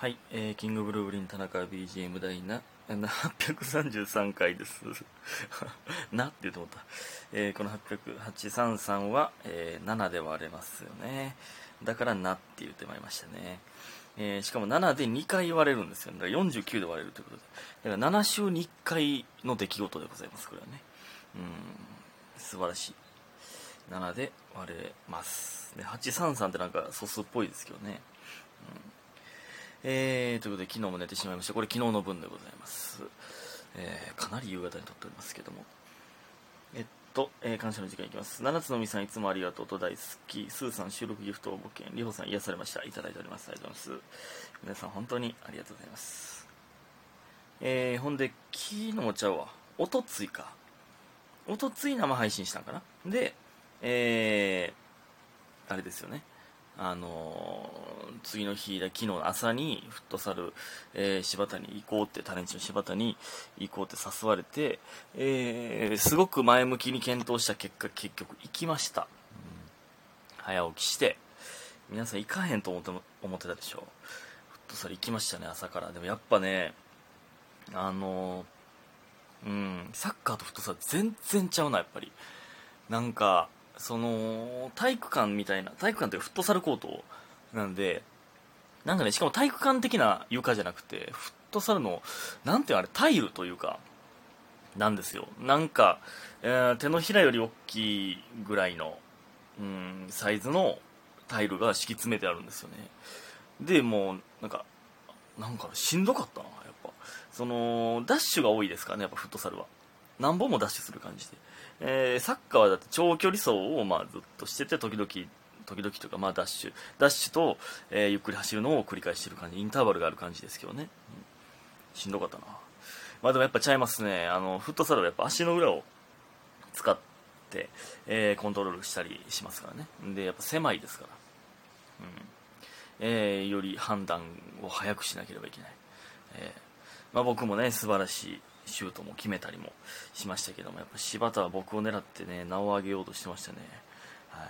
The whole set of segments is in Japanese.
はい、えー、キングブルーブリン田中 BGM 第な833回です。なって言うと思った。えー、この833は、えー、7で割れますよね。だからなって言ってまいりましたね。えー、しかも7で2回割れるんですよ、ね。だから49で割れるということで。だから7週に1回の出来事でございます、これはね。うん、素晴らしい。7で割れます。で、833ってなんか素数っぽいですけどね。うんえー、ということで、昨日も寝てしまいました。これ昨日の分でございます。えー、かなり夕方に撮っておりますけども。えっと、えー、感謝の時間いきます。七つのみさんいつもありがとうと大好き。スーさん収録ギフト応募券。りほさん癒されました。いただいております。ありがとうございます。皆さん本当にありがとうございます。えー、ほんで、昨日もちゃうわ。おとついか。おとつい生配信したんかな。で、えー、あれですよね。あのー、次の日だ昨日の朝にフットサル、えー、柴田に行こうってタレンチの柴田に行こうって誘われて、えー、すごく前向きに検討した結果結局行きました、うん、早起きして皆さん行かへんと思って思ってたでしょフットサル行きましたね朝から。でもやっぱねあのうんサッカーとフットサル全然ちゃうなやっぱり。なんかその体育館みたいな体育館というかフットサルコートなんでなんかねしかも体育館的な床じゃなくてフットサルのなんていうのあれタイルというかなんですよ。なんか、えー、手のひらより大きいぐらいの、うん、サイズのタイルが敷き詰めてあるんですよね。でもうなんかなんかしんどかったなやっぱ。そのダッシュが多いですからねやっぱフットサルは。何本もダッシュする感じで。えー、サッカーはだって長距離走をまあずっとしてて時々時々とかまあダッシュダッシュと、えー、ゆっくり走るのを繰り返してる感じインターバルがある感じですけどね、うん、しんどかったな。まあでもやっぱちゃいますね。あのフットサルはやっぱ足の裏を使って、えー、コントロールしたりしますからね。でやっぱ狭いですから、うん。えー、より判断を早くしなければいけない、えーまあ、僕もね素晴らしいシュートも決めたりもしましたけどもやっぱ柴田は僕を狙ってね名を上げようとしてましたね。はい。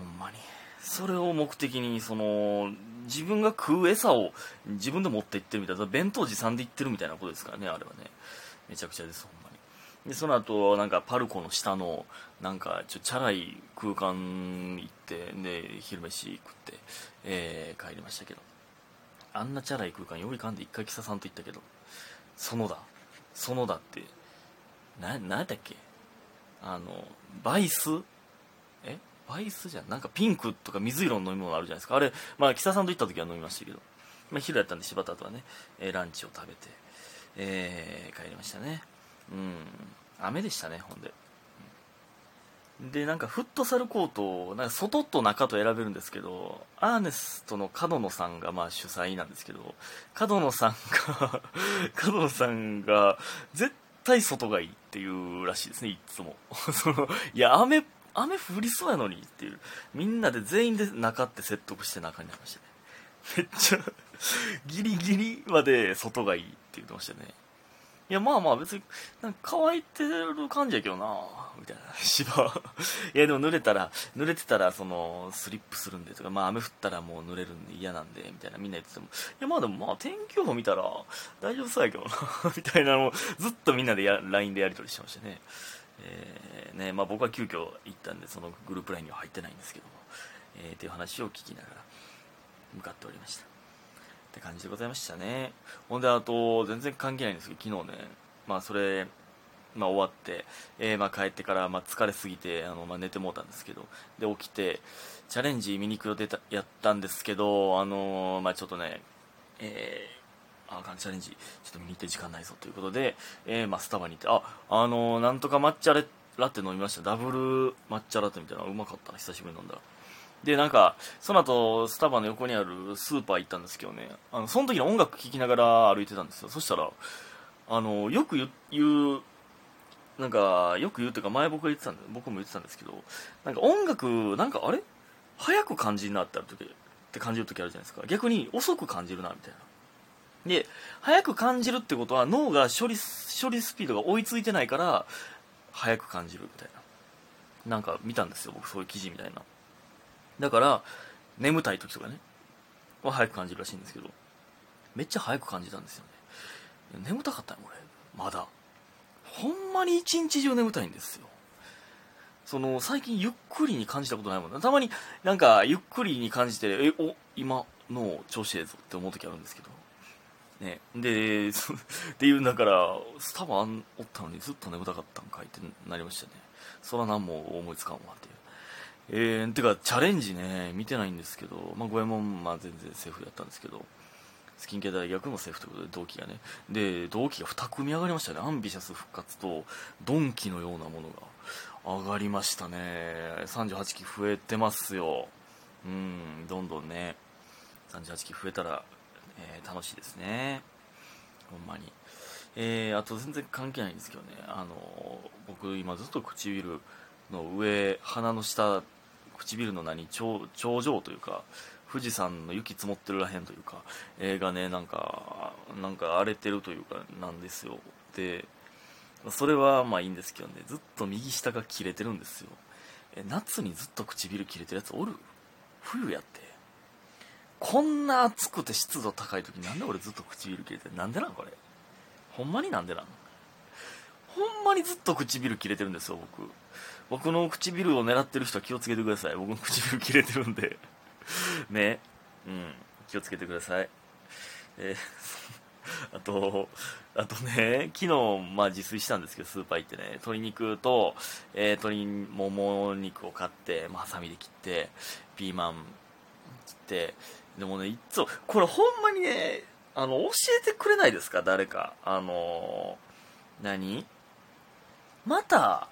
うん。ほんまに。それを目的にその自分が食う餌を自分で持って行ってるみたいな弁当持参で行ってるみたいなことですからねあれはね。めちゃくちゃですほんまに。でその後なんかパルコの下のなんかちょチャラい空間行ってで昼飯食って、えー、帰りましたけど。あんなチャラい空間よりかんで一回キサさんと行ったけど。園田園田って。な何やったっけ？あのバイス？え？バイスじゃん。なんかピンクとか水色の飲み物あるじゃないですか。あれまあ木佐さんと行った時は飲みましたけど、まあ、昼やったんで柴田とはね、えー、ランチを食べて、えー、帰りましたね。うん。雨でしたねほんで。でなんかフットサルコートをなんか外と中と選べるんですけどアーネストの角野さんがまあ主催なんですけど角野さんが 角野さんが絶対外がいいっていうらしいですねいつも。そのいや雨雨降りそうやのにっていう。みんなで全員で中って説得して中になりましたね。めっちゃギリギリまで外がいいって言ってましたね。いや、まあまあ別に、なんか乾いてる感じやけどなみたいな。芝。いや、でも濡れたら、濡れてたら、その、スリップするんでとか、まあ雨降ったらもう濡れるんで嫌なんで、みたいなみんな言ってても、いや、まあでもまあ天気予報見たら、大丈夫そうやけどな みたいなのを、ずっとみんなでや LINE でやり取りしてましたね。えー、ね、まあ僕は急遽行ったんで、そのグループ LINE には入ってないんですけども、えー、っていう話を聞きながら、向かっておりました。って感じでございましたね。ほんであと全然関係ないんですけど昨日ね。まあそれまあ終わって、えー、まあ帰ってからまあ疲れすぎてあのまあ寝てもうたんですけど。で起きてチャレンジ見に行く予定やったんですけどあのー、まあちょっとねえー、あかんチャレンジちょっと見に行って時間ないぞということで、え、まあスタバに行ってああの、なんとか抹茶ラテ飲みました。ダブル抹茶ラテみたいなうまかった。な久しぶりに飲んだら。で、なんか、その後、スタバの横にあるスーパー行ったんですけどね、あの、その時に音楽聴きながら歩いてたんですよ。そしたら、あの、よく言う、なんか、よく言うというか、前僕が言ってたんで、僕も言ってたんですけど、なんか音楽、なんかあれ？早く感じるなってある時、って感じる時あるじゃないですか。逆に遅く感じるな、みたいな。で、早く感じるってことは、脳が処理、処理スピードが追いついてないから、早く感じるみたいな。なんか見たんですよ、僕そういう記事みたいな。だから眠たい時とかねは早く感じるらしいんですけど、めっちゃ早く感じたんですよね。眠たかったよ、俺。まだ。ほんまに一日中眠たいんですよ。その、最近ゆっくりに感じたことないもんな。たまになんか、ゆっくりに感じて、え、お、今の調子ええぞって思う時あるんですけど。ね。で、っていうんだから、スタバおったのにずっと眠たかったんかいってなりましたね。そら何も思いつかんわっていう。えー、てか、チャレンジね、見てないんですけど、まあ、五右衛門、まあ、全然セーフやったんですけど、スキンケア大学もセーフということで、同期がね。で、同期が2組上がりましたね。アンビシャス復活と、ドンキのようなものが上がりましたね。38期増えてますよ。うん、どんどんね、38期増えたら、えー、楽しいですね。ほんまに。えー、あと全然関係ないんですけどね、あの、僕今ずっと唇の上、鼻の下、唇の何頂頂上というか富士山の雪積もってるらへんというか、えー、がねなんかなんか荒れてるというかなんですよ。でそれはまあいいんですけどねずっと右下が切れてるんですよ。え夏にずっと唇切れてるやつおる？冬やって。こんな暑くて湿度高い時なんで俺ずっと唇切れてるなんでなんこれ？ほんまになんでなんほんまにずっと唇切れてるんですよ僕僕の唇を狙ってる人は気をつけてください。僕の唇切れてるんで ね。うん。気をつけてください。えー、あと、あとね、昨日、まあ自炊したんですけど、スーパー行ってね、鶏肉と、えー、鶏もも肉を買って、まあ、ハサミで切って、ピーマン切って、でもね、いつも、これほんまにね、あの、教えてくれないですか？誰か。あの何？また、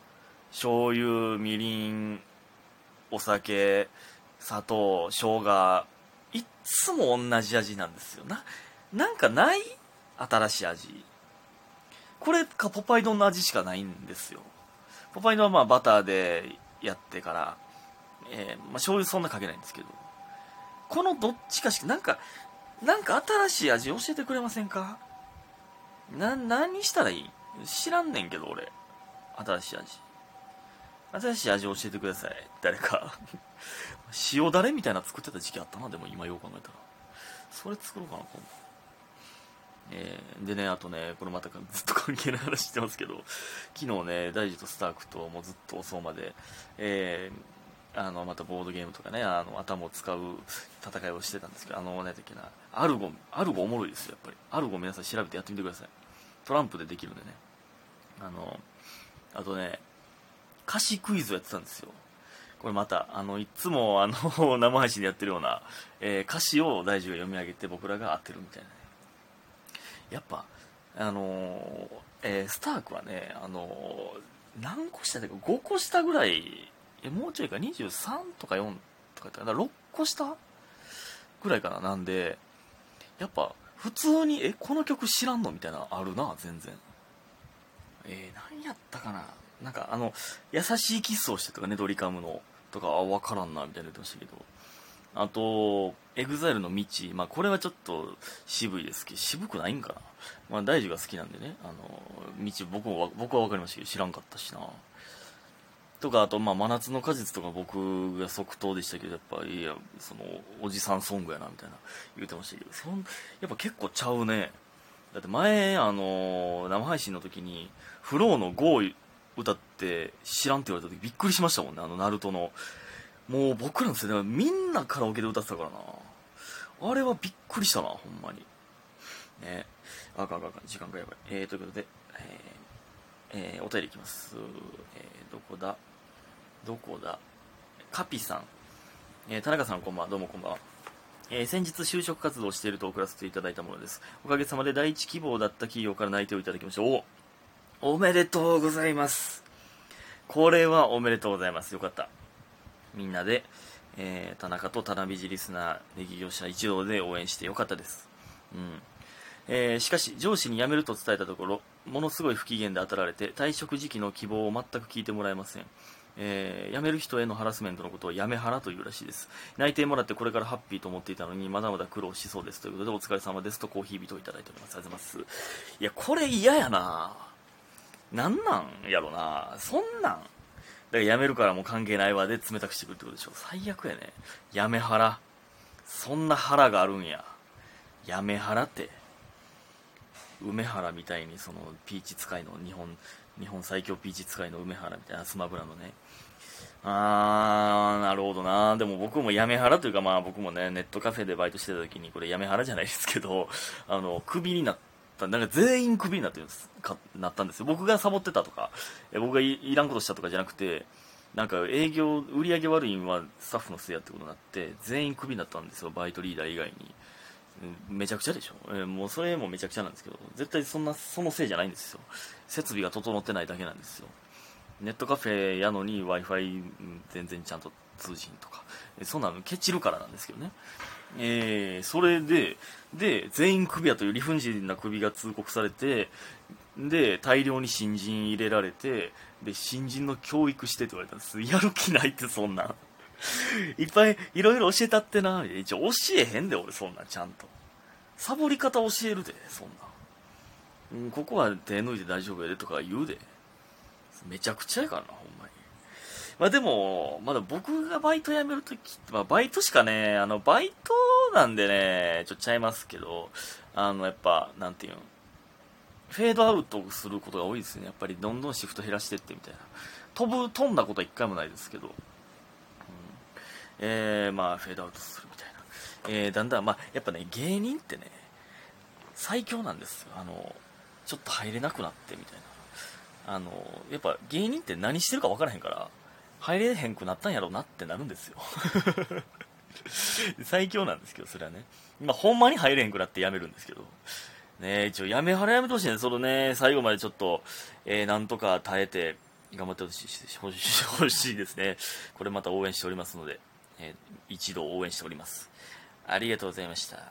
醤油、みりん、お酒、砂糖、生姜、いっつも同じ味なんですよ。な、なんかない？新しい味。これかポパイ丼の味しかないんですよ。ポパイ丼はまあバターでやってから、えー、まあ醤油そんなかけないんですけど、このどっちかしか、なんか、なんか新しい味教えてくれませんか？な、何したらいい？知らんねんけど俺。新しい味。新しい味を教えてください。誰か塩だれみたいな作ってた時期あったな、でも今よう考えたら。それ作ろうかな、今度。えー、でね、あとね、これまたずっと関係ない話してますけど、昨日ね、大樹とスタークともうずっと遅うまで、えー、あの、またボードゲームとかね、あの、頭を使う戦いをしてたんですけど、あの、何だっけな、アルゴ、アルゴおもろいですよ、やっぱり。アルゴ皆さん調べてやってみてください。トランプでできるんでね。あの、あとね、歌詞クイズをやってたんですよ。これまた、あの、いつも、あの、生配信でやってるような、えー、歌詞を大樹が読み上げて僕らが当てるみたいなね。やっぱ、あの、えー、スタークはね、あの、何個下だか5個下ぐらい、え、もうちょいか、23とか4とかだから6個下ぐらいかな？なんで、やっぱ、普通に、え、この曲知らんの？みたいなあるな、全然。えー、何やったかな？なんかあの、優しいキスをしてとかね、ドリカムの、とか、あ、わからんな、みたいな言ってましたけど。あと、 EXILE の道。まあ、これはちょっと渋いですけど、渋くないんかな？まあ、大樹が好きなんでね、あの、道、僕も、僕はわかりましたけど、知らんかったしな。とか、あと、まあ、真夏の果実とか僕が即答でしたけど、やっぱ、いや、その、おじさんソングやな、みたいな言うてましたけど、そん、やっぱ結構ちゃうね。だって前、あの、生配信の時に、フローの GO 歌って知らんって言われた時びっくりしましたもんね、あの、ナルトの。もう僕らの世代はみんなカラオケで歌ってたからな。あれはびっくりしたな、ほんまに。ね。あかんあかんあかん、時間がやばい。えー、ということで、えー、えー、お便りいきます。えー、どこだ？どこだ？カピさん。えー、田中さんこんばんは、どうもこんばんは。えー、先日就職活動をしていると送らせていただいたものです。おかげさまで第一希望だった企業から内定をいただきました。おおめでとうございます。これはおめでとうございます。よかった。みんなで、えー、田中と田辺ジリスナー、ネギ業者一同で応援してよかったです。うん。えー、しかし、上司に辞めると伝えたところ、ものすごい不機嫌で当たられて、退職時期の希望を全く聞いてもらえません。えー、辞める人へのハラスメントのことを辞めハラというらしいです。内定もらってこれからハッピーと思っていたのに、まだまだ苦労しそうです。ということで、お疲れ様ですとコーヒー人をいただいております。ありがとうございます。いや、これ嫌やななんなんやろなそんなんだから辞めるからもう関係ないわで冷たくしてくるってことでしょ最悪やね。やめはら。そんな腹があるんややめ腹って梅原みたいにそのピーチ使いの日本日本最強ピーチ使いの梅原みたいなスマブラのね。あーなるほどな。でも僕もやめ腹というかまあ僕もねネットカフェでバイトしてた時にこれやめ腹じゃないですけど あのクビになったなんか全員クビになってるんです。かなったんですよ。僕がサボってたとかえ僕がいらんことしたとかじゃなくてなんか営業売り上げ悪いんはスタッフのせいやってことになって全員クビになったんですよバイトリーダー以外に。めちゃくちゃでしょ、えーもうそれもめちゃくちゃなんですけど絶対そんなそのせいじゃないんですよ。設備が整ってないだけなんですよ。ネットカフェやのに w i f i 全然ちゃんと通じんとか。えそんなのケチるからなんですけどね。えーそれでで全員クビやという理不尽なクビが通告されてで大量に新人入れられてで新人の教育してって言われたんです。やる気ないってそんな。んいっぱいいろいろ教えたってな。一応教えへんで俺そんなちゃんと。サボり方教えるでそんな、うん、ここは手抜いて大丈夫やでとか言うで。めちゃくちゃやからなほんまに。まあでもまだ僕がバイト辞めるときって、まあ、バイトしかねあのバイトなんでねちょっとちゃいますけどあのやっぱなんていうん。フェードアウトすることが多いですね。やっぱりどんどんシフト減らしてってみたいな。飛ぶ飛んだことは一回もないですけど。えー、まあフェードアウトするみたいな、えー、だんだんまあやっぱね芸人ってね最強なんですよ。あのちょっと入れなくなってみたいな。あのやっぱ芸人って何してるか分からへんから入れへんくなったんやろうなってなるんですよ。最強なんですけどそれはね。今ほんまに入れへんくなってやめるんですけど。ね一応やめはらやめてほしいね。そのね最後までちょっと、えー、なんとか耐えて頑張ってほしいし ほしいですね。これまた応援しておりますので。えー一度応援しております。ありがとうございました。